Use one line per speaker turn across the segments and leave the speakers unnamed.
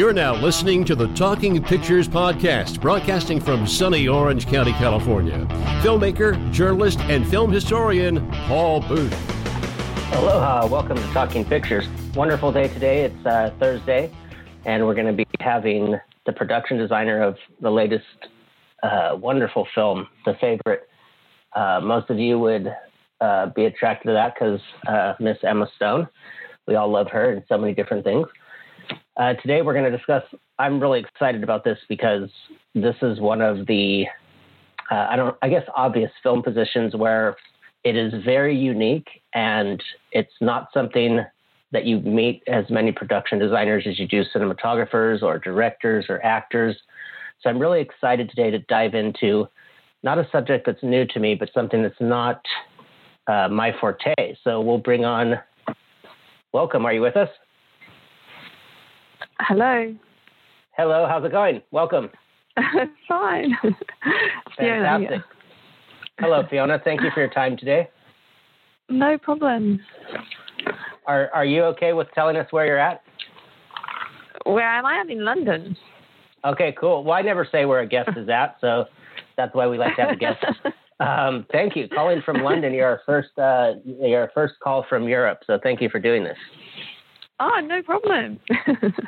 You're now listening to the Talking Pictures Podcast, broadcasting from sunny Orange County, California. Filmmaker, journalist, and film historian Paul Booth.
Aloha, welcome to Talking Pictures. Wonderful day today. It's uh, Thursday, and we're going to be having the production designer of the latest uh, wonderful film, The Favorite. Uh, most of you would uh, be attracted to that because uh, Miss Emma Stone. We all love her in so many different things. Uh, today we're going to discuss. I'm really excited about this because this is one of the, uh, I don't, I guess, obvious film positions where it is very unique and it's not something that you meet as many production designers as you do cinematographers or directors or actors. So I'm really excited today to dive into not a subject that's new to me, but something that's not uh, my forte. So we'll bring on. Welcome. Are you with us?
Hello.
Hello. How's it going? Welcome.
Fine.
Fantastic. Yeah. Hello, Fiona. Thank you for your time today.
No problem.
Are Are you okay with telling us where you're at?
Where am I? I'm in London.
Okay, cool. Well, I never say where a guest is at, so that's why we like to have a guest. Um, thank you. Calling from London, you're our first uh, you're our first call from Europe, so thank you for doing this.
Oh, no problem.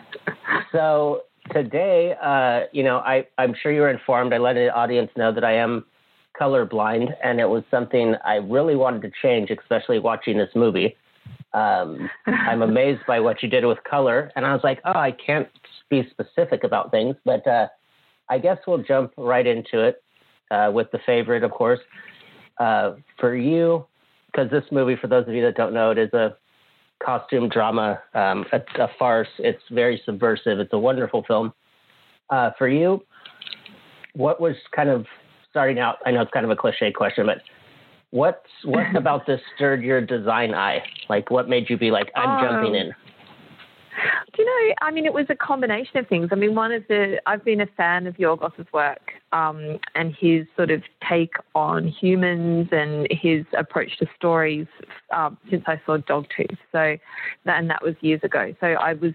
so today, uh, you know, I, I'm sure you were informed. I let the audience know that I am colorblind, and it was something I really wanted to change, especially watching this movie. Um, I'm amazed by what you did with color, and I was like, oh, I can't be specific about things, but uh, I guess we'll jump right into it uh, with the favorite, of course. Uh, for you, because this movie, for those of you that don't know, it is a costume drama, um, a, a, farce. It's very subversive. It's a wonderful film. Uh, for you, what was kind of starting out? I know it's kind of a cliche question, but what's what about this stirred your design eye? Like, what made you be like, I'm um, jumping in?
Do you know? I mean, it was a combination of things. I mean, one of the I've been a fan of Yorgos's work um, and his sort of take on humans and his approach to stories um, since I saw Dogtooth. So, and that was years ago. So I was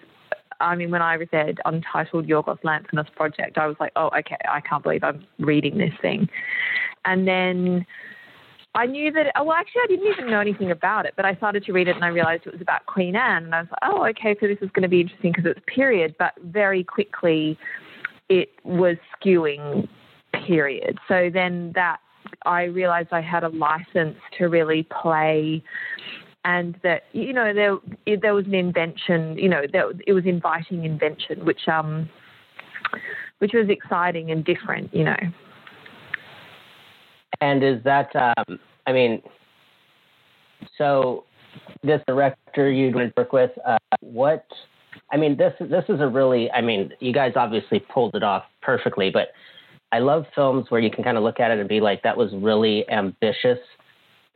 I mean, when I read Untitled Yorgos Lanthimos Project, I was like, oh, okay, I can't believe I'm reading this thing. And then I knew that, well, actually, I didn't even know anything about it, but I started to read it and I realized it was about Queen Anne. And I was like, oh, okay, so this is going to be interesting because it's period. But very quickly, it was skewing period. So then that I realized I had a license to really play and that you know there there was an invention you know there, it was inviting invention which um which was exciting and different you know
and is that, um, I mean, so this director you'd work with, uh, what, I mean, this this is a really, I mean, you guys obviously pulled it off perfectly, but I love films where you can kind of look at it and be like, that was really ambitious.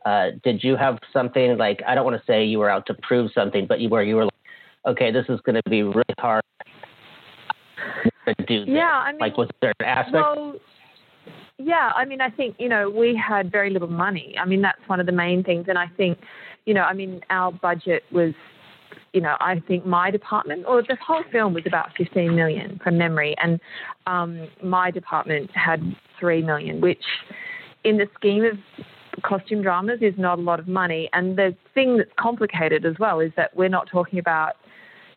Uh, did you have something like, I don't want to say you were out to prove something, but you where you were like, okay, this is going to be really hard to do.
Yeah, I mean,
like, was there an aspect?
Well, yeah, I mean, I think, you know, we had very little money. I mean, that's one of the main things. And I think, you know, I mean, our budget was, you know, I think my department, or the whole film was about 15 million from memory. And um, my department had 3 million, which in the scheme of costume dramas is not a lot of money. And the thing that's complicated as well is that we're not talking about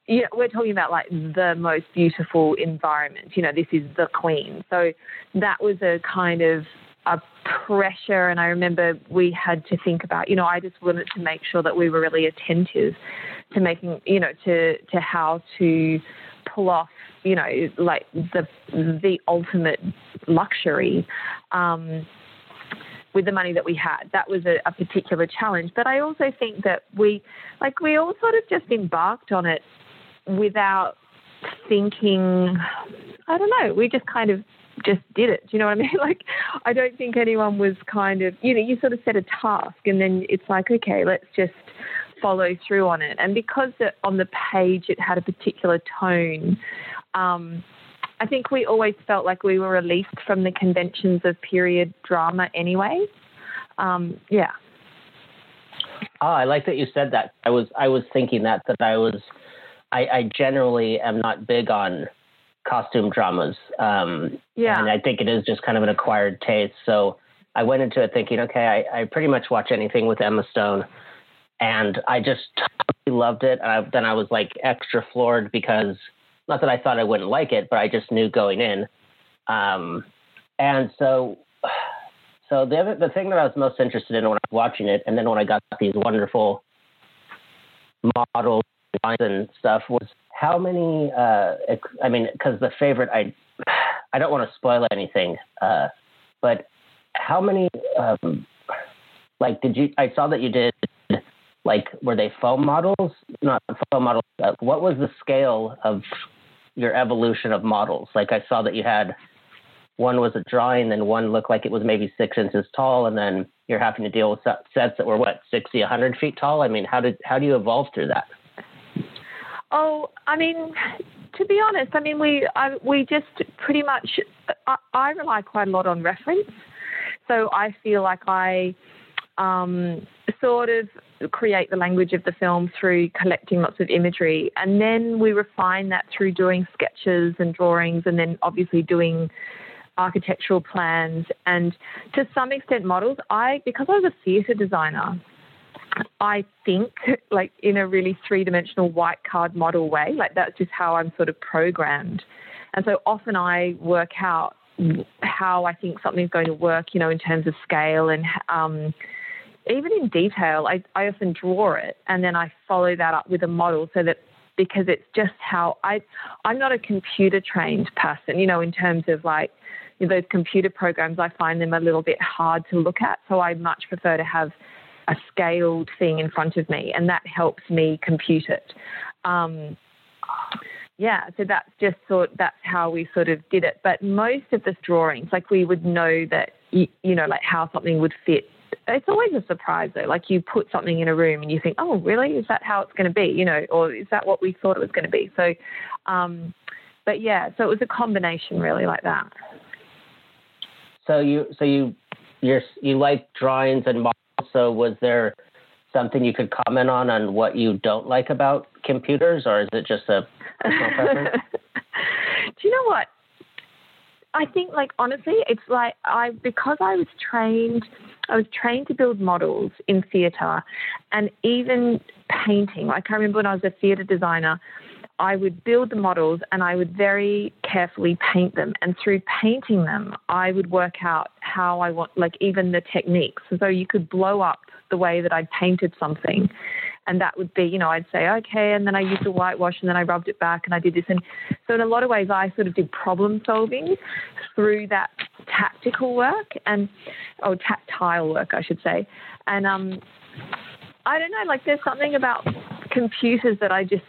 you know, we're talking about like the most beautiful environment. You know, this is the queen. So that was a kind of a pressure. And I remember we had to think about, you know, I just wanted to make sure that we were really attentive to making, you know, to, to how to pull off, you know, like the, the ultimate luxury. Um, with the money that we had. That was a, a, particular challenge. But I also think that we, like, we all sort of just embarked on it without thinking, I don't know, we just kind of just did it. Do you know what I mean? Like, I don't think anyone was kind of, you know, you sort of set a task and then it's like, okay, let's just follow through on it. And because on the page it had a particular tone, um, I think we always felt like we were released from the conventions of period drama anyway. Um, yeah.
Oh, I like that you said that. I was I was thinking that that I was I, I generally am not big on costume dramas. Um,
Yeah.
And I think it is just kind of an acquired taste. So I went into it thinking, okay, I, I pretty much watch anything with Emma Stone. And I just totally loved it. And I, then I was like extra floored because not that I thought I wouldn't like it, but I just knew going in. Um, and so, so the other, the thing that I was most interested in when I was watching it, and then when I got these wonderful models and stuff, was how many? Uh, I mean, because the favorite, I, I don't want to spoil anything, uh, but how many? Um, like, did you? I saw that you did. Like, were they foam models? Not foam models. Uh, what was the scale of your evolution of models? Like, I saw that you had one was a drawing, then one looked like it was maybe six inches tall, and then you're having to deal with sets that were what 60, 100 feet tall. I mean, how did how do you evolve through that?
Oh, I mean, to be honest, I mean, we I, we just pretty much I, I rely quite a lot on reference, so I feel like I um, sort of create the language of the film through collecting lots of imagery, and then we refine that through doing sketches and drawings, and then obviously doing architectural plans and to some extent models. I because I was a theatre designer. I think like in a really three dimensional white card model way. Like that's just how I'm sort of programmed. And so often I work out how I think something's going to work, you know, in terms of scale and um, even in detail. I, I often draw it and then I follow that up with a model so that because it's just how I I'm not a computer trained person, you know, in terms of like you know, those computer programs, I find them a little bit hard to look at. So I much prefer to have a scaled thing in front of me, and that helps me compute it. Um, yeah, so that's just sort that's how we sort of did it. But most of the drawings, like we would know that you, you know, like how something would fit. It's always a surprise though. Like you put something in a room and you think, oh, really? Is that how it's going to be? You know, or is that what we thought it was going to be? So, um, but yeah, so it was a combination really like that.
So you so you you're, you like drawings and So was there something you could comment on on what you don't like about computers, or is it just a personal preference?
Do you know what? I think, like honestly, it's like I because I was trained. I was trained to build models in theatre, and even painting. Like I remember when I was a theatre designer, I would build the models and I would very carefully paint them. And through painting them, I would work out how I want, like even the techniques. So you could blow up the way that I painted something. And that would be, you know, I'd say, okay, and then I used a whitewash and then I rubbed it back and I did this. And so in a lot of ways, I sort of did problem solving through that tactical work and, or tactile work, I should say. And um, I don't know, like there's something about computers that I just,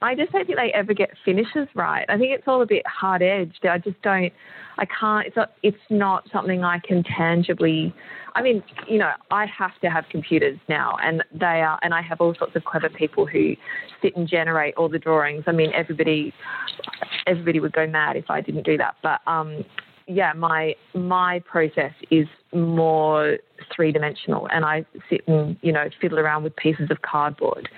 I just don't think they ever get finishes right. I think it's all a bit hard edged. I just don't. I can't. It's not. It's not something I can tangibly. I mean, you know, I have to have computers now, and they are, and I have all sorts of clever people who sit and generate all the drawings. I mean, everybody, everybody would go mad if I didn't do that. But um, yeah, my my process is more three dimensional, and I sit and you know fiddle around with pieces of cardboard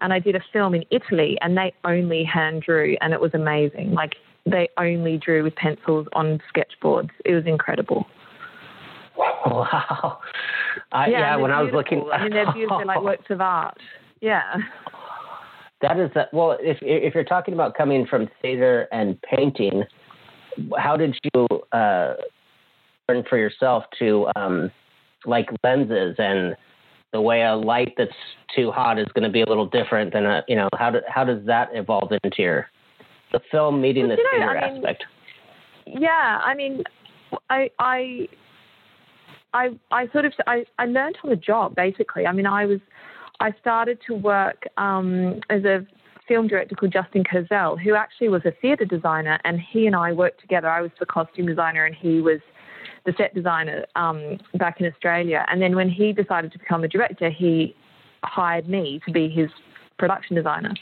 and I did a film in Italy and they only hand drew and it was amazing. Like they only drew with pencils on sketchboards. It was incredible.
Wow. I,
yeah,
yeah when I was looking,
I mean, they're beautiful, they're like works of art. Yeah.
That is that. Well, if if you're talking about coming from theater and painting, how did you uh, learn for yourself to um, like lenses and the way a light that's too hot is going to be a little different than a you know how do, how does that evolve into your the film meeting
Well,
the
you know,
theater
I mean,
aspect?
Yeah, I mean, I I I I sort of I, I learned on the job basically. I mean, I was I started to work um, as a film director called Justin Kurzel, who actually was a theatre designer, and he and I worked together. I was the costume designer, and he was the set designer um, back in Australia. And then when he decided to become a director, he hired me to be his production designer.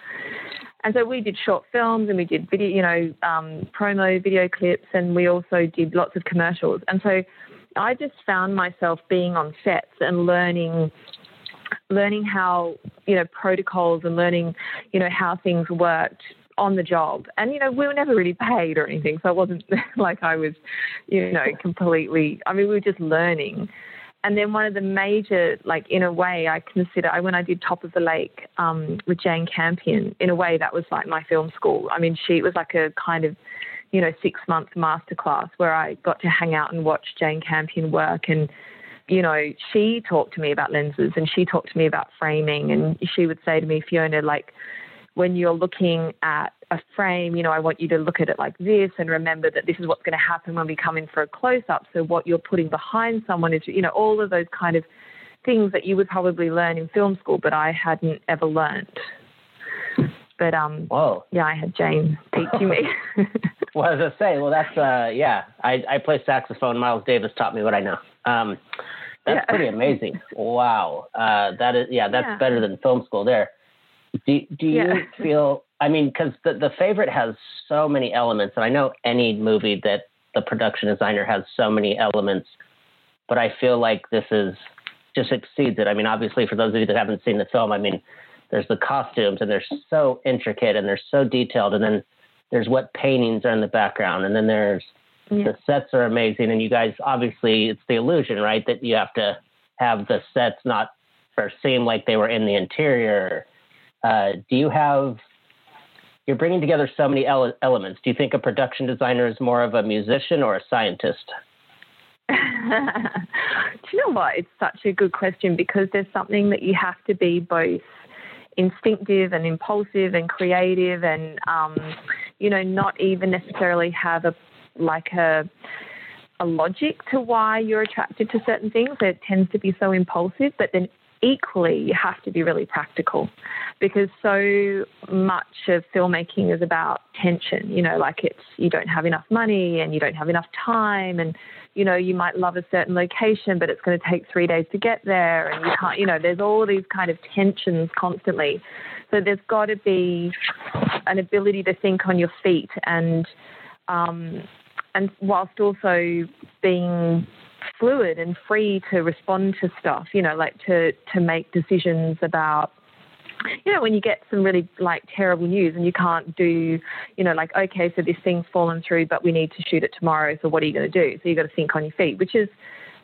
And so we did short films and we did video, you know, um, promo video clips, and we also did lots of commercials. And so I just found myself being on sets and learning learning how you know protocols and learning you know how things worked on the job. And, you know, we were never really paid or anything. So it wasn't like I was, you know, completely, I mean, we were just learning. And then one of the major, like in a way, I consider I when I did Top of the Lake um, with Jane Campion. In a way, that was like my film school. I mean, she was like a kind of, you know, six month masterclass where I got to hang out and watch Jane Campion work. And you know, she talked to me about lenses and she talked to me about framing. And she would say to me, Fiona, like when you're looking at a frame, you know, I want you to look at it like this and remember that this is what's going to happen when we come in for a close up. So what you're putting behind someone is, you know, all of those kind of things that you would probably learn in film school, but I hadn't ever learned. But um,
Whoa.
yeah, I had Jane teaching me.
well, as I say, well, that's uh, yeah. I I play saxophone. Miles Davis taught me what I know. Um, that's yeah. pretty amazing. Wow. Uh, that is yeah. That's yeah. better than film school there. Do do you yeah. feel? I mean, because the the favorite has so many elements, and I know any movie that the production designer has so many elements, but I feel like this is just exceeds it. I mean, obviously, for those of you that haven't seen the film, I mean, there's the costumes, and they're so intricate and they're so detailed, and then there's what paintings are in the background, and then there's yeah. the sets are amazing, and you guys obviously it's the illusion, right? That you have to have the sets not or seem like they were in the interior uh, do you have you're bringing together so many ele- elements. Do you think a production designer is more of a musician or a scientist?
Do you know what? It's such a good question because there's something that you have to be both instinctive and impulsive and creative and um, you know not even necessarily have a like a a logic to why you're attracted to certain things. It tends to be so impulsive, but then equally, you have to be really practical because so much of filmmaking is about tension. You know, like it's you don't have enough money and you don't have enough time, and you know, you might love a certain location, but it's going to take three days to get there, and you can't, you know, there's all these kind of tensions constantly. So there's got to be an ability to think on your feet and, um, and whilst also being fluid and free to respond to stuff, you know, like to, to make decisions about you know, when you get some really like terrible news and you can't do, you know, like, okay, so this thing's fallen through, but we need to shoot it tomorrow. So what are you going to do? So you've got to think on your feet, which is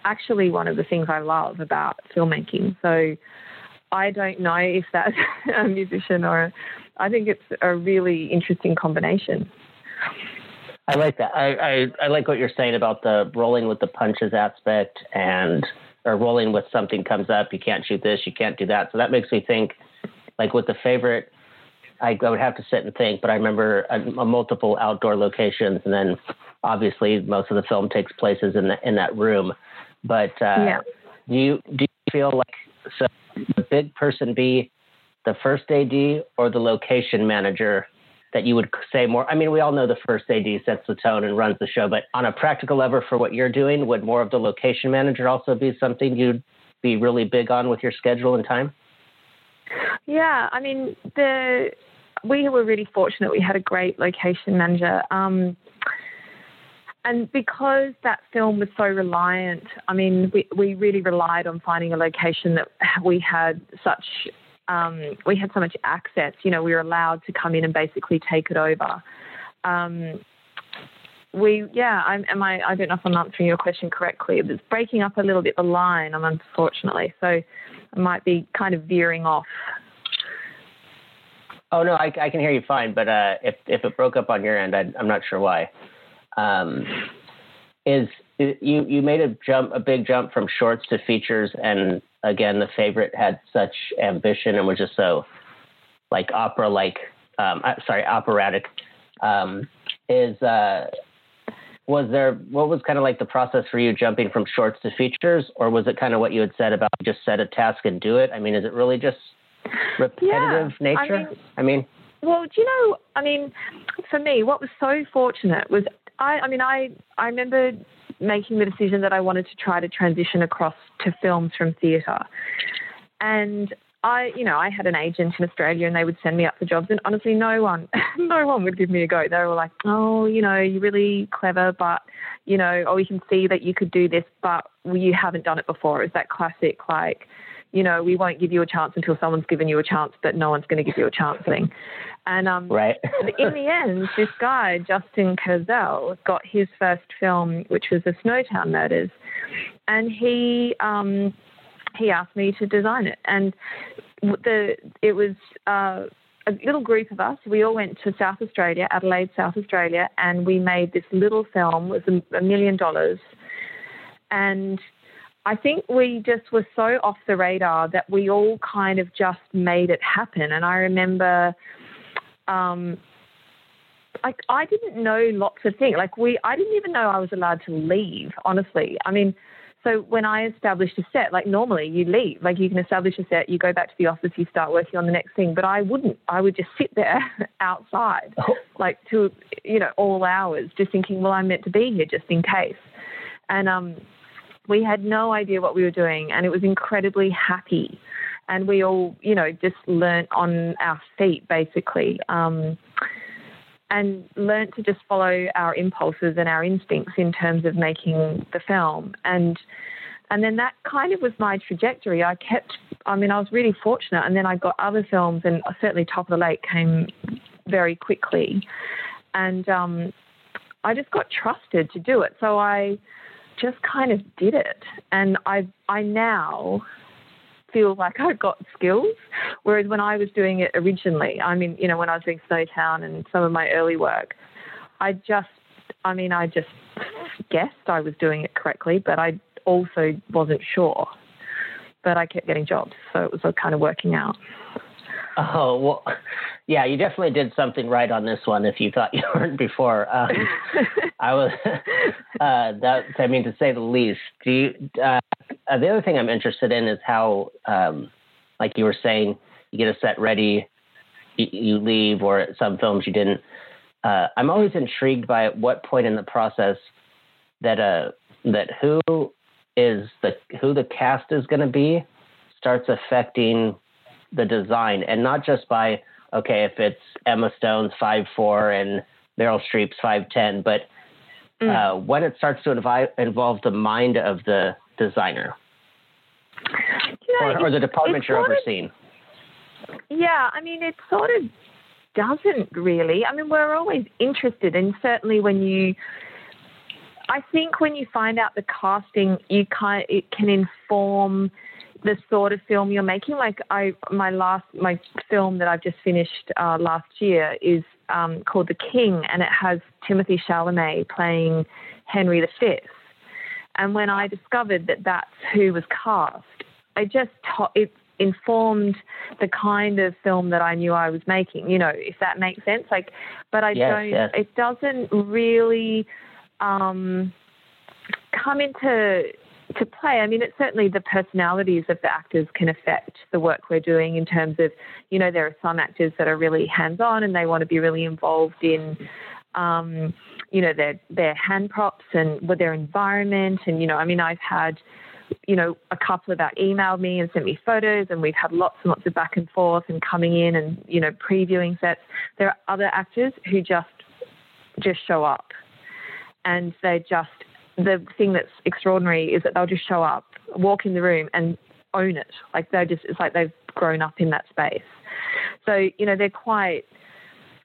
actually one of the things I love about filmmaking. So I don't know if that's a musician or I think it's a really interesting combination.
I like that. I, I, I like what you're saying about the rolling with the punches aspect and or rolling with something comes up. You can't shoot this, you can't do that. So that makes me think, like with the favorite, I, I would have to sit and think. But I remember a, a multiple outdoor locations, and then obviously most of the film takes places in the, in that room. But uh, yeah. do you do you feel like so the big person be the first AD or the location manager that you would say more? I mean, we all know the first AD sets the tone and runs the show, but on a practical level for what you're doing, would more of the location manager also be something you'd be really big on with your schedule and time?
Yeah, I mean, the we were really fortunate. We had a great location manager. Um, and because that film was so reliant, I mean, we, we really relied on finding a location that we had such um, we had so much access. You know, we were allowed to come in and basically take it over. Um, we, yeah, I'm, am I? I don't know if I'm answering your question correctly. It's breaking up a little bit the line, I'm unfortunately, so I might be kind of veering off.
Oh no, I, I can hear you fine, but uh, if if it broke up on your end, I, am not sure why. Um, is you you made a jump, a big jump from shorts to features, and again, the favorite had such ambition and was just so like opera like, um, uh, sorry, operatic. Um, is uh, was there what was kind of like the process for you jumping from shorts to features, or was it kind of what you had said about just set a task and do it? I mean, is it really just repetitive
yeah,
nature?
I mean,
I mean,
well, do you know? I mean, for me, what was so fortunate was I. I mean, I I remember making the decision that I wanted to try to transition across to films from theatre. And I, you know, I had an agent in Australia and they would send me up for jobs and honestly no one, no one would give me a go. They were like, oh, you know, you're really clever, but, you know, oh, we can see that you could do this, but you haven't done it before. It's that classic, like, you know, we won't give you a chance until someone's given you a chance, but no one's going to give you a chance thing. And um,
right.
in the end, this guy, Justin Kurzel, got his first film, which was The Snowtown Murders, and he um, he asked me to design it. And the it was uh, a little group of us. We all went to South Australia, Adelaide, South Australia, and we made this little film. It was a million dollars, and I think we just were so off the radar that we all kind of just made it happen. And I remember, um, like I didn't know lots of things. Like we, I didn't even know I was allowed to leave. Honestly, I mean, so when I established a set, like normally you leave, like you can establish a set, you go back to the office, you start working on the next thing. But I wouldn't. I would just sit there outside, oh. like to you know all hours, just thinking, well, I'm meant to be here just in case. And um, we had no idea what we were doing, and it was incredibly happy. And we all, you know, just learnt on our feet basically. Um, and learnt to just follow our impulses and our instincts in terms of making the film. And and then that kind of was my trajectory. I kept, I mean, I was really fortunate. And then I got other films, and certainly Top of the Lake came very quickly. And um, I just got trusted to do it. So I just kind of did it. And I, I now feel like I got skills. Whereas when I was doing it originally, I mean, you know, when I was doing Snowtown and some of my early work, I just, I mean, I just guessed I was doing it correctly, but I also wasn't sure. But I kept getting jobs, so it was kind of working out.
Oh well, yeah, you definitely did something right on this one. If you thought you weren't before, um, I was. Uh, that I mean, to say the least. Do you? Uh, the other thing I'm interested in is how, um, like you were saying, you get a set ready, you, you leave, or some films you didn't. Uh, I'm always intrigued by at what point in the process that uh that who is the who the cast is going to be starts affecting the design, and not just by okay if it's Emma Stone's five four and Meryl Streep's five ten, but mm. uh, when it starts to invi- involve the mind of the designer or, or, the department you're overseeing.
Of, yeah, I mean, it sort of doesn't really. I mean, we're always interested, and certainly when you. I think when you find out the casting, you kind it can inform the sort of film you're making. Like I, my last, my film that I've just finished uh, last year is um, called The King, and it has Timothée Chalamet playing Henry V. And when I discovered that that's who was cast, I just it informed the kind of film that I knew I was making. You know, if that makes sense. Like, but I
yes,
don't.
Yes.
It doesn't really um, come into to play. I mean, it's certainly the personalities of the actors can affect the work we're doing in terms of, you know, there are some actors that are really hands on and they want to be really involved in, um, you know, their their hand props and with their environment. And you know, I mean, I've had, you know, a couple of that emailed me and sent me photos, and we've had lots and lots of back and forth and coming in and you know previewing sets. There are other actors who just just show up, and they just the thing that's extraordinary is that they'll just show up, walk in the room, and own it. Like they're just, it's like they've grown up in that space. So, you know, they're quite,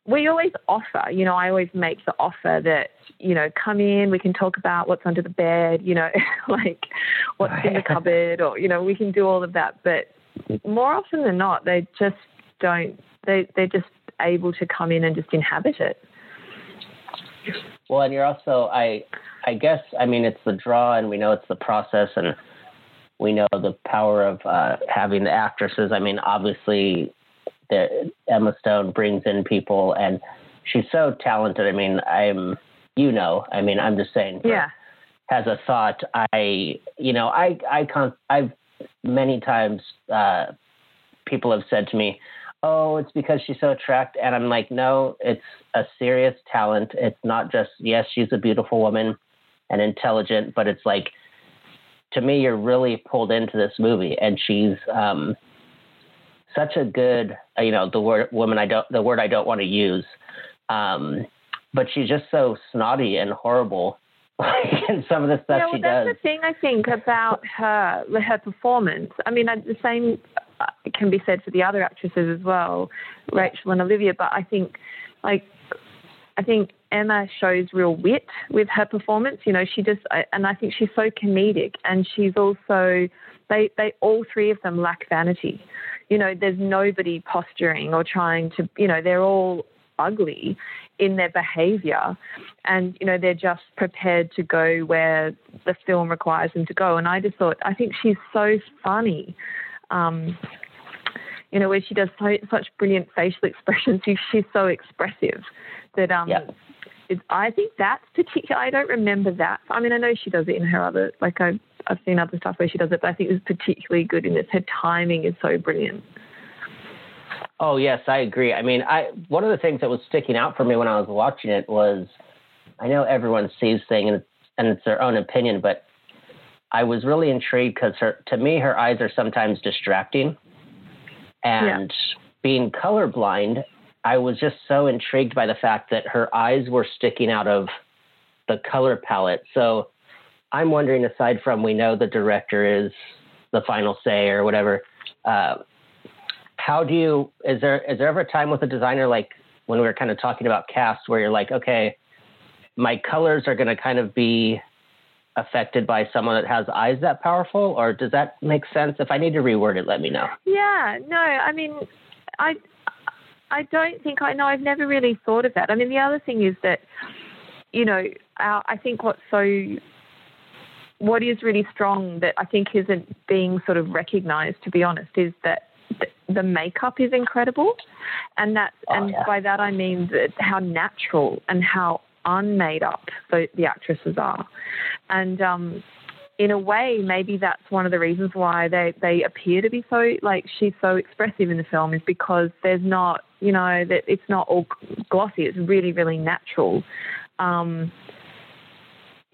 we always offer, you know, I always make the offer that, you know, come in, we can talk about what's under the bed, you know, like what's in the cupboard, or, you know, we can do all of that. But more often than not, they just don't, they, they're just able to come in and just inhabit it.
Well, and you're also, I, I guess, I mean, it's the draw, and we know it's the process, and we know the power of uh, having the actresses. I mean, obviously, the, Emma Stone brings in people, and she's so talented. I mean, I'm, you know, I mean, I'm just saying.
Yeah.
As a thought, I, you know, I, I, con- I've many times uh, people have said to me, oh, it's because she's so attractive. And I'm like, no, it's a serious talent. It's not just, yes, she's a beautiful woman and intelligent, but it's like, to me, you're really pulled into this movie. And she's um, such a good, you know, the word woman I don't, the word I don't want to use. Um, but she's just so snotty and horrible and some of the stuff
yeah, well,
she
that's
does.
the thing I think about her her performance. I mean, the same uh, can be said for the other actresses as well, Rachel and Olivia. But I think, like, I think Emma shows real wit with her performance. You know, she just, and I think she's so comedic, and she's also they they all three of them lack vanity. You know, there's nobody posturing or trying to. You know, they're all ugly in their behavior and you know they're just prepared to go where the film requires them to go and i just thought i think she's so funny um you know where she does so, such brilliant facial expressions she's, she's so expressive that um
yep.
it, i think that's particular i don't remember that i mean i know she does it in her other like i I've seen other stuff where she does it, but I think it was particularly good in this. Her timing is so brilliant.
Oh yes, I agree. I mean, I one of the things that was sticking out for me when I was watching it was, I know everyone sees things and it's, and it's their own opinion, but I was really intrigued because her to me her eyes are sometimes distracting, and yeah. being colorblind, I was just so intrigued by the fact that her eyes were sticking out of the color palette. So I'm wondering, aside from we know the director is the final say or whatever. Uh, how do you is there is there ever a time with a designer like when we were kind of talking about cast where you're like okay my colors are going to kind of be affected by someone that has eyes that powerful or does that make sense? If i need to reword it let me know.
Yeah no i mean i i don't think i know. I've never really thought of that. I mean the other thing is that you know our, i think what's so what is really strong that i think isn't being sort of recognized to be honest is that the makeup is incredible, and that
oh,
and
yeah.
by that I mean that how natural and how unmade up the, the actresses are, and um, in a way maybe that's one of the reasons why they they appear to be so like she's so expressive in the film is because there's not you know that it's not all glossy it's really really natural. Um,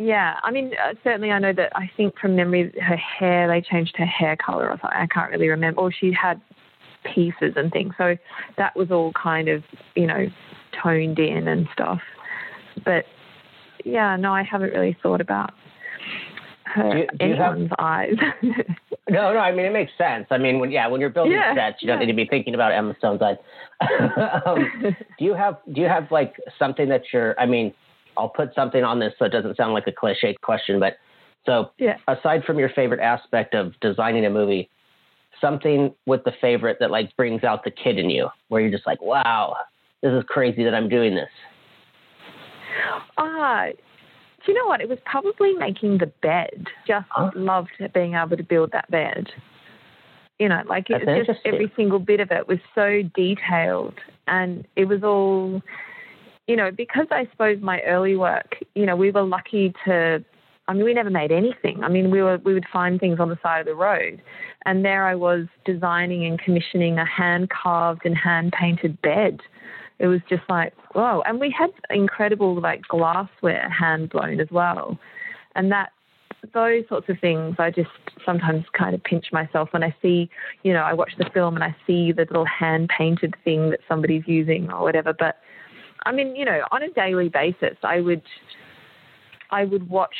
yeah, I mean, uh, certainly I know that I think from memory, her hair, they changed her hair color or something. I can't really remember. Or she had pieces and things. So that was all kind of, you know, toned in and stuff. But yeah, no, I haven't really thought about her
do you, do
anyone's
have,
eyes.
no, no, I mean it makes sense. I mean, when yeah, when you're building
yeah,
sets, you don't
yeah.
need to be thinking about Emma Stone's eyes. um, do you have do you have like something that you're? I mean, I'll put something on this so it doesn't sound like a cliche question, but so
yeah.
aside from your favorite aspect of designing a movie, something with the favorite that like brings out the kid in you, where you're just like, wow, this is crazy that I'm doing this.
Ah, uh, do you know what? It was probably making the bed. Just
huh?
loved being able to build that bed. You know, like it
That's
was just every single bit of it was so detailed, and it was all, you know, because I suppose my early work, you know, we were lucky to I mean, we never made anything. I mean, we were we would find things on the side of the road, and there I was designing and commissioning a hand carved and hand painted bed. It was just like whoa, and we had incredible like glassware hand blown as well, and that those sorts of things I just sometimes kind of pinch myself when I see, you know, I watch the film and I see the little hand painted thing that somebody's using or whatever. But I mean, you know, on a daily basis, I would I would watch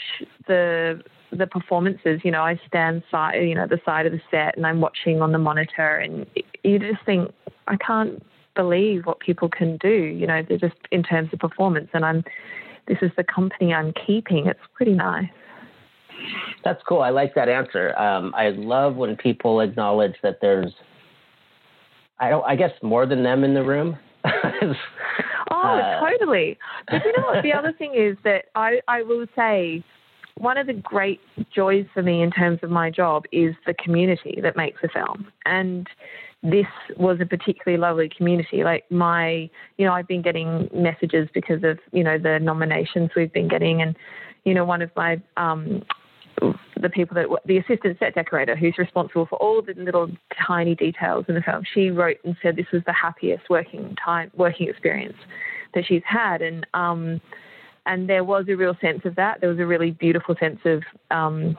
the the performances. You know, I stand side, you know, the side of the set, and I'm watching on the monitor, and you just think, I can't believe what people can do. You know, they're just in terms of performance, and I'm. This is the company I'm keeping. It's pretty nice.
That's cool. I like that answer. Um, I love when people acknowledge that there's, I don't, I guess more than them in the room.
Oh, uh, totally. But you know what? The other thing is that I, I will say one of the great joys for me in terms of my job is the community that makes a film. And this was a particularly lovely community. Like my, you know, I've been getting messages because of, you know, the nominations we've been getting. And, you know, one of my um, the people that the assistant set decorator who's responsible for all the little tiny details in the film. She wrote and said this was the happiest working time working experience that she's had, and um, and there was a real sense of that. There was a really beautiful sense of um,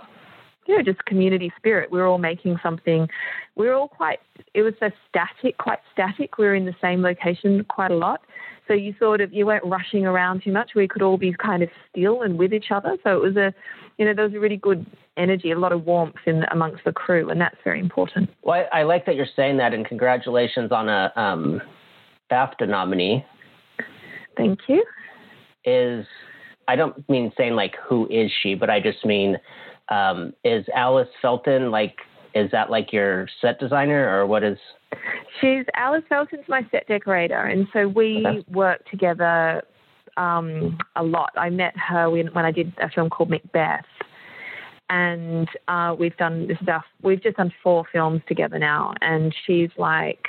you know, just community spirit. We were all making something. We were all quite. It was so static, quite static. We were in the same location quite a lot. So So you sort of you weren't rushing around too much. We could all be kind of still and with each other. So it was a, you know, there was a really good energy, a lot of warmth in amongst the crew, and that's very important.
Well, I, I like that you're saying that, and congratulations on a um, BAFTA nominee.
Thank you.
Is I don't mean saying like who is she, but I just mean um, is Alice Felton like is that like your set designer or what is?
She's Alice Felton's my set decorator, and so we okay. work together um, a lot. I met her when, when I did a film called Macbeth, and uh, we've done this stuff. We've just done four films together now, and she's like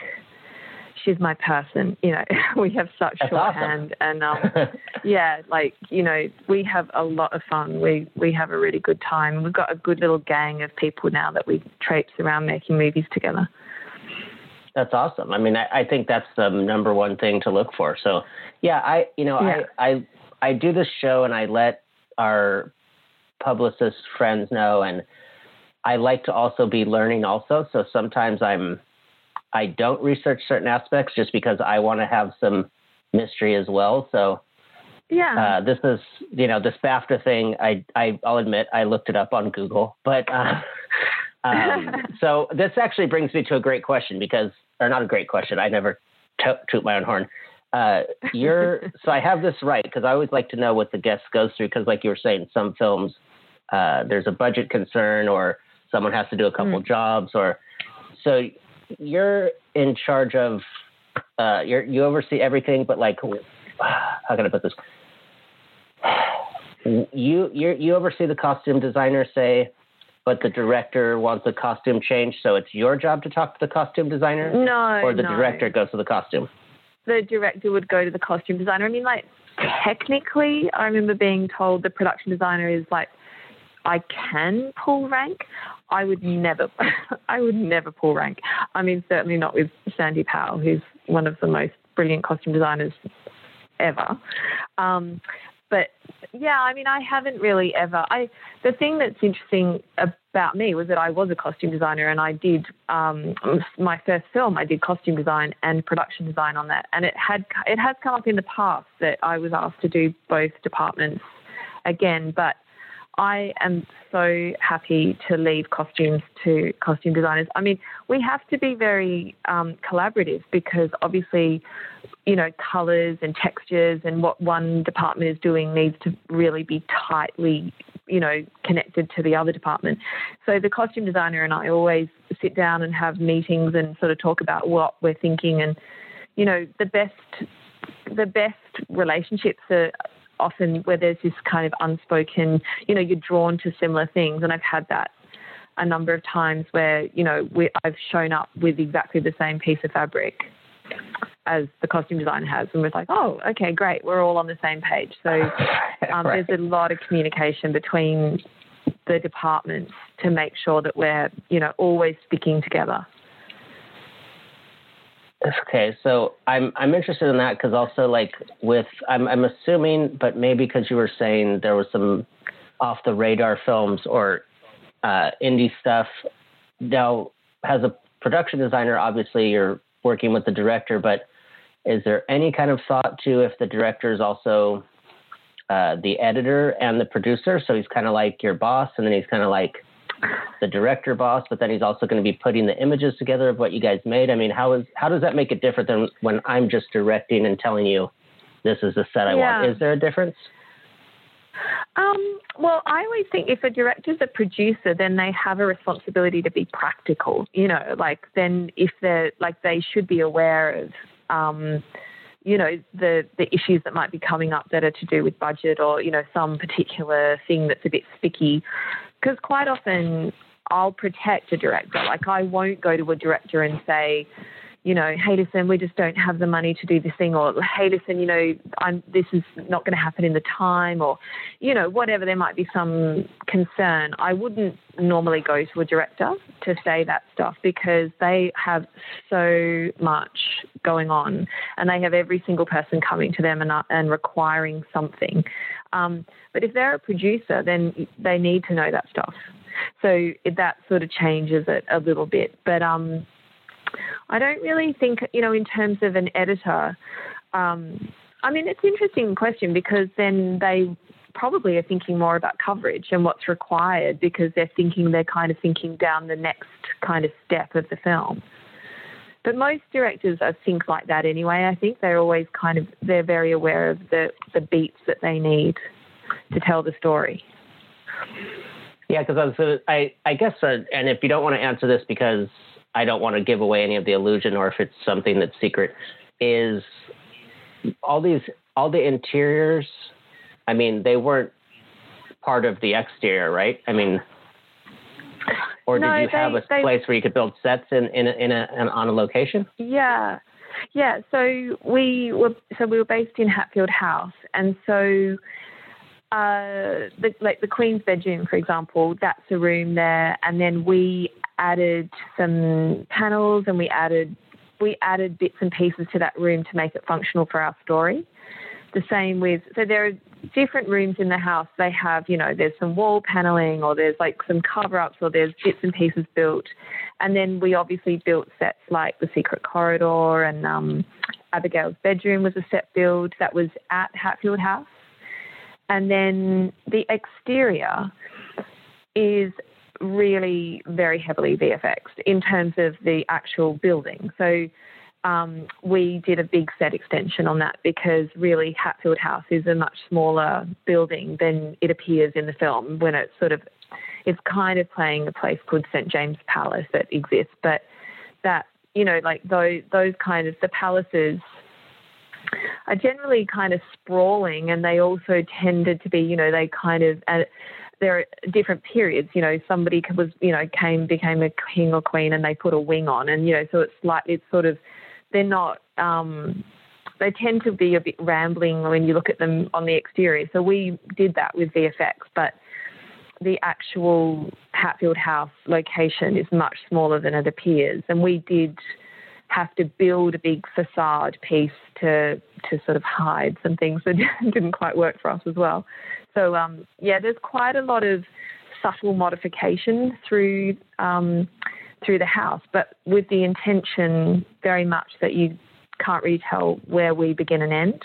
she's my person. You know, we have such
That's
shorthand,
awesome.
and um, yeah, like you know, we have a lot of fun. We we have a really good time. We've got a good little gang of people now that we traipse around making movies together.
That's awesome. I mean, I, I think that's the number one thing to look for. So, yeah, I you know, yeah. I I I do this show and I let our publicist friends know and I like to also be learning also. So sometimes I'm I don't research certain aspects just because I want to have some mystery as well. So
yeah,
uh, this is you know this BAFTA thing. I, I will admit I looked it up on Google, but uh, um, so this actually brings me to a great question because or not a great question. I never toot, toot my own horn. Uh, you're so I have this right because I always like to know what the guest goes through because like you were saying, some films uh, there's a budget concern or someone has to do a couple mm. jobs or so you're in charge of uh, you you oversee everything, but like how can I put this? You you you oversee the costume designer, say, but the director wants a costume change, so it's your job to talk to the costume designer.
No,
or the
no.
director goes to the costume.
The director would go to the costume designer. I mean, like technically, I remember being told the production designer is like I can pull rank. I would never, I would never pull rank. I mean, certainly not with Sandy Powell, who's one of the most brilliant costume designers ever. Um, but yeah, I mean, I haven't really ever. I the thing that's interesting about me was that I was a costume designer, and I did um, my first film. I did costume design and production design on that, and it had it has come up in the past that I was asked to do both departments again, but I am so happy to leave costumes to costume designers. I mean, we have to be very um, collaborative because obviously, you know, colors and textures and what one department is doing needs to really be tightly, you know, connected to the other department. So the costume designer and I always sit down and have meetings and sort of talk about what we're thinking and, you know, the best the best relationships are often where there's this kind of unspoken, you know, you're drawn to similar things. And I've had that a number of times where, you know, we, I've shown up with exactly the same piece of fabric as the costume designer has. And we're like, oh, okay, great. We're all on the same page. So um, right. there's a lot of communication between the departments to make sure that we're, you know, always sticking together.
Okay, so I'm I'm interested in that because also like with I'm I'm assuming, but maybe because you were saying there was some off the radar films or uh, indie stuff. Now, as a production designer, obviously you're working with the director, but is there any kind of thought to if the director is also uh, the editor and the producer? So he's kind of like your boss, and then he's kind of like the director boss, but then he's also going to be putting the images together of what you guys made. I mean, how is how does that make it different than when I'm just directing and telling you this is the set I yeah. want? Is there a difference?
Um, well, I always think if a director's a producer, then they have a responsibility to be practical. You know, like then if they're like they should be aware of. Um, you know the the issues that might be coming up that are to do with budget or you know some particular thing that's a bit sticky because quite often I'll protect a director. Like I won't go to a director and say, you know, hey, listen, we just don't have the money to do this thing, or hey, listen, you know, I'm, this is not going to happen in the time, or, you know, whatever. There might be some concern. I wouldn't normally go to a director to say that stuff because they have so much going on, and they have every single person coming to them and, uh, and requiring something. Um, but if they're a producer, then they need to know that stuff. So that sort of changes it a little bit. But um, I don't really think, you know, in terms of an editor, um, I mean, it's an interesting question because then they probably are thinking more about coverage and what's required because they're thinking they're kind of thinking down the next kind of step of the film. But most directors are think like that anyway. I think they're always kind of they're very aware of the the beats that they need to tell the story.
Yeah, because I, I I guess, uh, and if you don't want to answer this because I don't want to give away any of the illusion, or if it's something that's secret, is all these all the interiors. I mean, they weren't part of the exterior, right? I mean, or
No,
did you have
they-
a
they-
place where you could build sets in in a, in a in, on a location?
Yeah, yeah. So we were so we were based in Hatfield House, and so uh, the, like the Queen's bedroom, for example, that's a room there, and then we added some panels and we added we added bits and pieces to that room to make it functional for our story. The same with so there are different rooms in the house. They have you know there's some wall paneling or there's like some cover ups or there's bits and pieces built, and then we obviously built sets like the secret corridor and um, Abigail's bedroom was a set build that was at Hatfield House. And then the exterior is really very heavily VFX in terms of the actual building. So um, we did a big set extension on that because really Hatfield House is a much smaller building than it appears in the film when it's sort of it's kind of playing a place called St James Palace that exists, but that you know like those those kind of the palaces are generally kind of sprawling and they also tended to be, you know, they kind of, uh, there are different periods, you know, somebody was, you know, came, became a king or queen and they put a wing on and, you know, so it's like, it's sort of, they're not, um, they tend to be a bit rambling when you look at them on the exterior. So we did that with VFX, but the actual Hatfield House location is much smaller than it appears. And we did have to build a big facade piece to to sort of hide some things that didn't quite work for us as well. So um, yeah, there's quite a lot of subtle modification through um, through the house, but with the intention very much that you can't really tell where we begin and end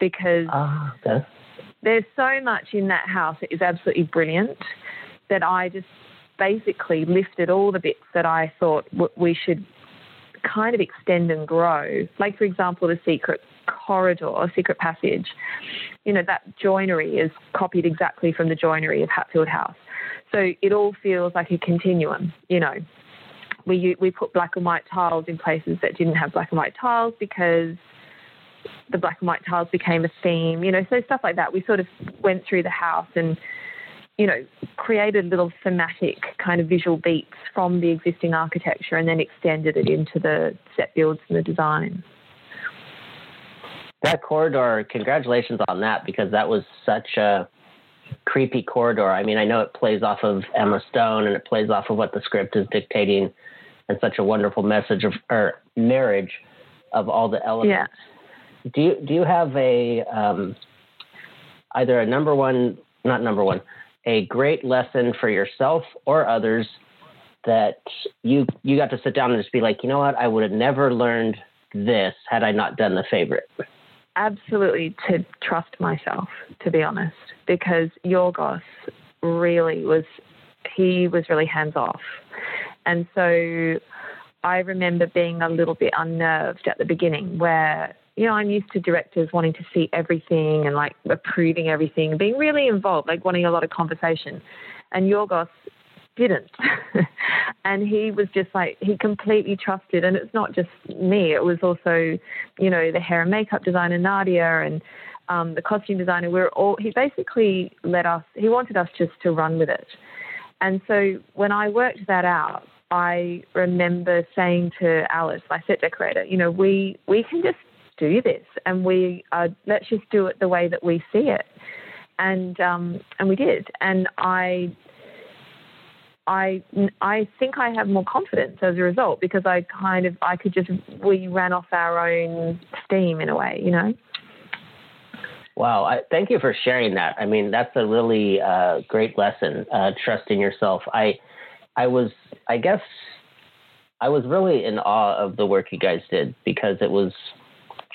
because
Ah, okay.
there's so much in that house that is absolutely brilliant that I just basically lifted all the bits that I thought w- we should kind of extend and grow. Like, for example, the secret corridor or secret passage. You know, that joinery is copied exactly from the joinery of Hatfield House. So it all feels like a continuum, you know. We, we put black and white tiles in places that didn't have black and white tiles because the black and white tiles became a theme, you know, so stuff like that. We sort of went through the house and, you know, created little thematic kind of visual beats from the existing architecture and then extended it into the set builds and the design.
That corridor, congratulations on that because that was such a creepy corridor. I mean, I know it plays off of Emma Stone and it plays off of what the script is dictating and such a wonderful message of or marriage of all the elements.
Yeah.
Do you do you have a um, either a number one, not number one, a great lesson for yourself or others that you you got to sit down and just be like, you know what, I would have never learned this had I not done the favorite.
absolutely to trust myself, to be honest, because Yorgos really was, he was really hands off. And so I remember being a little bit unnerved at the beginning where, you know, I'm used to directors wanting to see everything and like approving everything, being really involved, like wanting a lot of conversation. And Yorgos didn't. and he was just like, he completely trusted. And it's not just me, it was also, you know, the hair and makeup designer, Nadia, and um, the costume designer. We were all, he basically let us, he wanted us just to run with it. And so when I worked that out, I remember saying to Alice, my set decorator, you know, we, we can just do this and we, uh, let's just do it the way that we see it. And, um, and we did. And I I I think I have more confidence as a result because I kind of I could just we ran off our own steam in a way, you know.
Wow, I, thank you for sharing that. I mean, that's a really uh, great lesson. Uh, trusting yourself. I, I was, I guess, I was really in awe of the work you guys did because it was,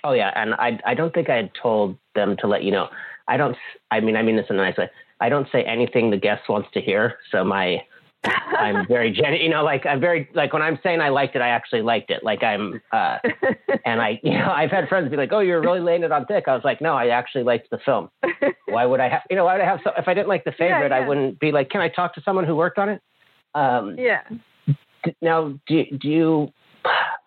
Oh yeah, and I I don't think I had told them to let you know. I don't. I mean, I mean this in a nice way. I don't say anything the guest wants to hear. So my I'm very gen, you know, like I'm very like when I'm saying I liked it, I actually liked it. Like I'm, uh, and I, you know, I've had friends be like, "Oh, you're really laying it on thick." I was like, "No, I actually liked the film. Why would I have, you know, why would I have? So, if I didn't like the favorite, yeah, yeah. I wouldn't be like, can I talk to someone who worked on it?
Um, yeah.
Now, do do you?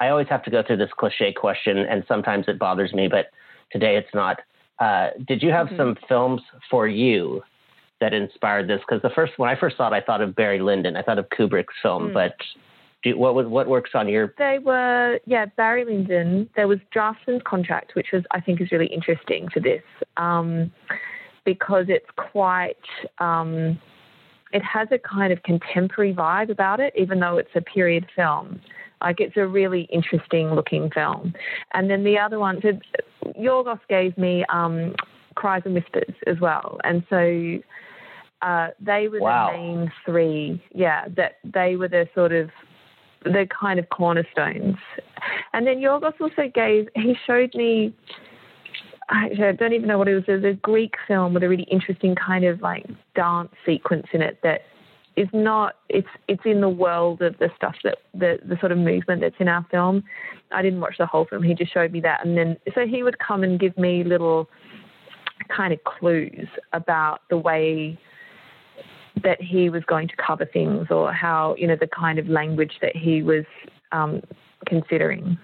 I always have to go through this cliche question, and sometimes it bothers me, but today it's not. Uh, did you have mm-hmm. some films for you that inspired this? Because the first when I first saw it, I thought of Barry Lyndon. I thought of Kubrick's film, mm. but do, what was what works on your?
They were yeah Barry Lyndon. There was Draughtsman's Contract, which was I think is really interesting for this um, because it's quite. Um, it has a kind of contemporary vibe about it, even though it's a period film. Like it's a really interesting looking film. And then the other one, so Yorgos gave me um, Cries and Whispers as well. And so uh, they were wow. the main three. Yeah, that they were the sort of the kind of cornerstones. And then Yorgos also gave. He showed me. I don't even know what it was. It was a Greek film with a really interesting kind of like dance sequence in it that is not. It's it's in the world of the stuff that the the sort of movement that's in our film. I didn't watch the whole film. He just showed me that, and then so he would come and give me little kind of clues about the way that he was going to cover things or how, you know, the kind of language that he was um, considering.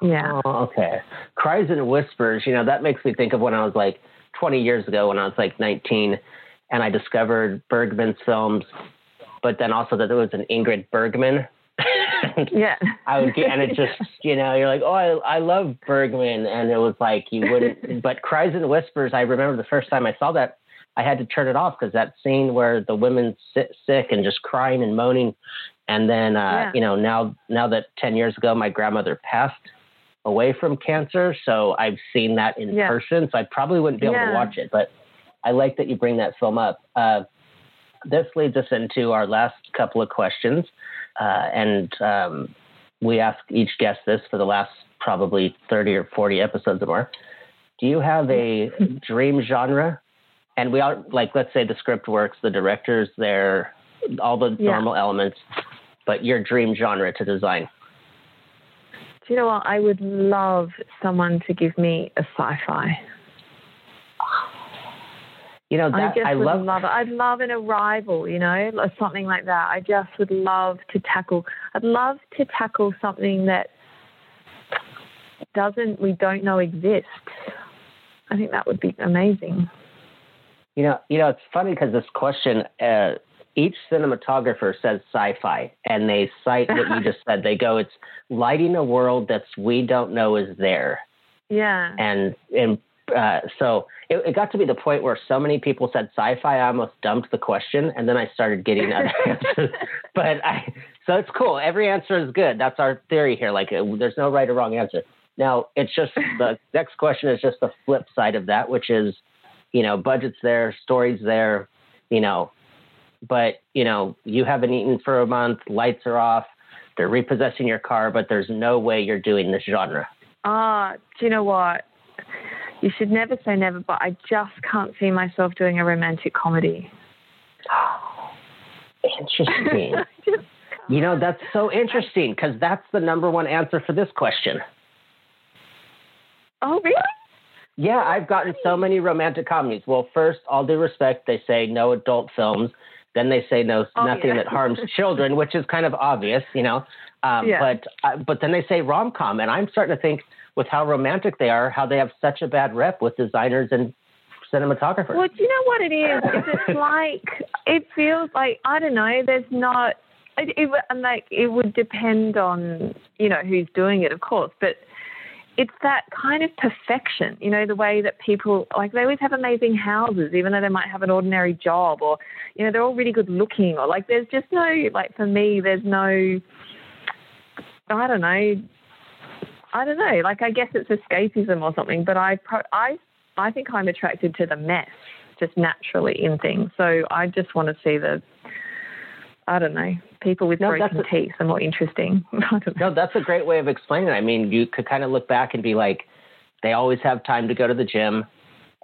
Yeah.
Oh, okay. Cries and Whispers, you know, that makes me think of when I was like 20 years ago when I was like 19 and I discovered Bergman's films, but then also that there was an Ingrid Bergman.
yeah.
I would get, and it just, you know, you're like, oh, I, I love Bergman. And it was like, you wouldn't, but Cries and Whispers, I remember the first time I saw that I had to turn it off because that scene where the women sit sick and just crying and moaning, and then uh, yeah. you know now now that ten years ago my grandmother passed away from cancer, so I've seen that in yeah. person. So I probably wouldn't be able yeah. to watch it, but I like that you bring that film up. Uh, this leads us into our last couple of questions, uh, and um, we ask each guest this for the last probably thirty or forty episodes or more. Do you have a dream genre and we are like let's say the script works, the director's there, all the yeah. normal elements, but your dream genre to design.
Do you know what? I would love someone to give me a sci-fi.
You know, that,
I just
I
would
love,
love it. I'd love an arrival, you know, or something like that. I just would love to tackle. I'd love to tackle something that doesn't we don't know exists. I think that would be amazing.
You know, you know, it's funny because this question, uh, each cinematographer says sci-fi, and they cite what you just said. They go, "It's lighting a world that's we don't know is there."
Yeah.
And and uh, so it, it, got to be the point where so many people said sci-fi, I almost dumped the question, and then I started getting other answers. But I, so it's cool. Every answer is good. That's our theory here. Like, uh, there's no right or wrong answer. Now, it's just the next question is just the flip side of that, which is you know, budget's there, stories there, you know, but you know, you haven't eaten for a month, lights are off, they're repossessing your car, but there's no way you're doing this genre.
Ah, uh, do you know what? You should never say never, but I just can't see myself doing a romantic comedy.
Interesting. you know, that's so interesting because that's the number one answer for this question.
Oh, really?
Yeah, I've gotten so many romantic comedies. Well, first, all due respect, they say no adult films. Then they say no oh, nothing yeah. that harms children, which is kind of obvious, you know. Um, yeah. But uh, but then they say rom com, and I'm starting to think with how romantic they are, how they have such a bad rep with designers and cinematographers.
Well, do you know what it is? it's like it feels like I don't know. There's not. It, it, like it would depend on you know who's doing it, of course, but it's that kind of perfection, you know, the way that people like they always have amazing houses, even though they might have an ordinary job, or you know, they're all really good looking, or like there's just no like for me, there's no, I don't know, I don't know, like I guess it's escapism or something, but I I I think I'm attracted to the mess just naturally in things, so I just want to see the I don't know. People with no, broken a, teeth are more interesting.
no, that's a great way of explaining it. I mean, you could kind of look back and be like, they always have time to go to the gym,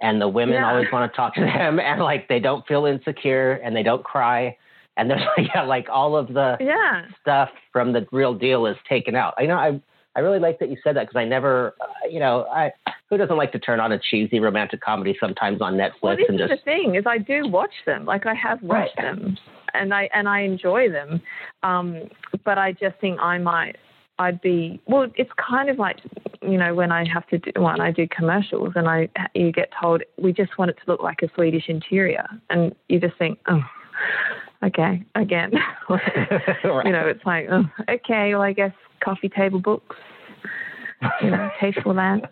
and the women yeah. always want to talk to them, and like they don't feel insecure and they don't cry. And there's like, yeah, like all of the
yeah.
stuff from the real deal is taken out. I know I I really like that you said that because I never, uh, you know, I who doesn't like to turn on a cheesy romantic comedy sometimes on Netflix
well, this
and
is
just
the thing is I do watch them. Like I have watched right. them, and I and I enjoy them. Um, but I just think I might. I'd be well. It's kind of like you know when I have to do when I do commercials and I you get told we just want it to look like a Swedish interior, and you just think oh okay, again. right. You know, it's like, oh, okay, well, I guess coffee table books, you know, tasteful lamps,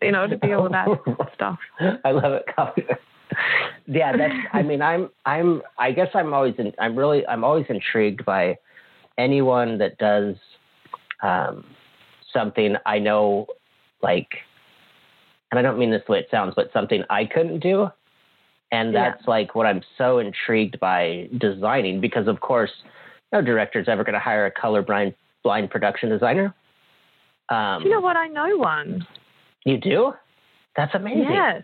you know, to be all that stuff.
I love it. Coffee. yeah, that's. I mean, I'm. I'm. I guess I'm always. In, I'm really. I'm always intrigued by anyone that does um, something I know, like, and I don't mean this the way it sounds, but something I couldn't do. And that's yeah. like what I'm so intrigued by designing because, of course, no director is ever going to hire a colorblind blind production designer.
Um, you know what? I know one.
You do? That's amazing.
Yes.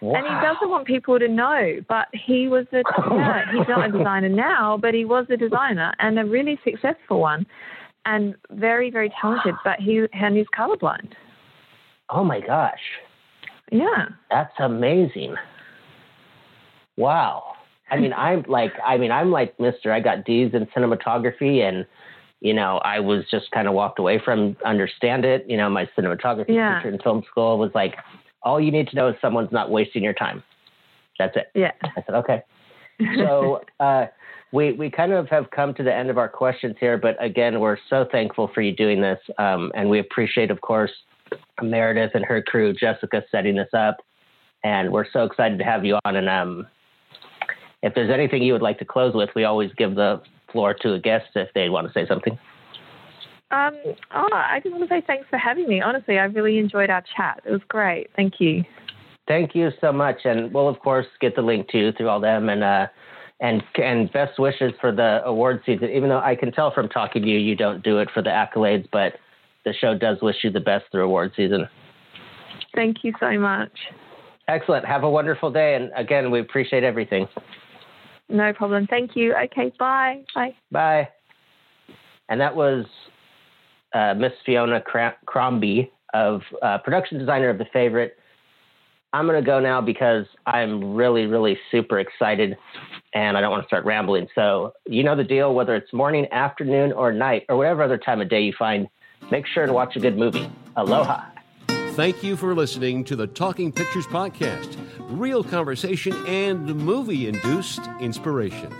Wow.
And he doesn't want people to know, but he was a yeah, he's not a designer now, but he was a designer and a really successful one, and very very talented. But he and he's colorblind.
Oh my gosh.
Yeah.
That's amazing. Wow. I mean, I'm like, I mean, I'm like Mister. I got D's in cinematography, and you know, I was just kind of walked away from understand it. You know, my cinematography yeah. teacher in film school was like, all you need to know is someone's not wasting your time. That's it.
Yeah.
I said, okay. So uh, we we kind of have come to the end of our questions here, but again, we're so thankful for you doing this, um, and we appreciate, of course, Meredith and her crew, Jessica, setting this up, and we're so excited to have you on. And um, if there's anything you would like to close with, we always give the floor to a guest if they want to say something.
Um, oh, I just want to say thanks for having me. Honestly, I really enjoyed our chat. It was great. Thank you.
Thank you so much, and we'll of course get the link to through all them and uh, and and best wishes for the award season. Even though I can tell from talking to you, you don't do it for the accolades, but the show does wish you the best through award season.
Thank you so much.
Excellent. Have a wonderful day, and again, we appreciate everything.
No problem. Thank you. Okay, bye. Bye.
Bye. And that was uh, Miss Fiona Crombie of uh, production designer of The Favorite. I'm going to go now because I'm really, really super excited and I don't want to start rambling. So, you know the deal, whether it's morning, afternoon, or night, or whatever other time of day you find, make sure to watch a good movie. Aloha.
Thank you for listening to the Talking Pictures Podcast real conversation and movie induced inspiration.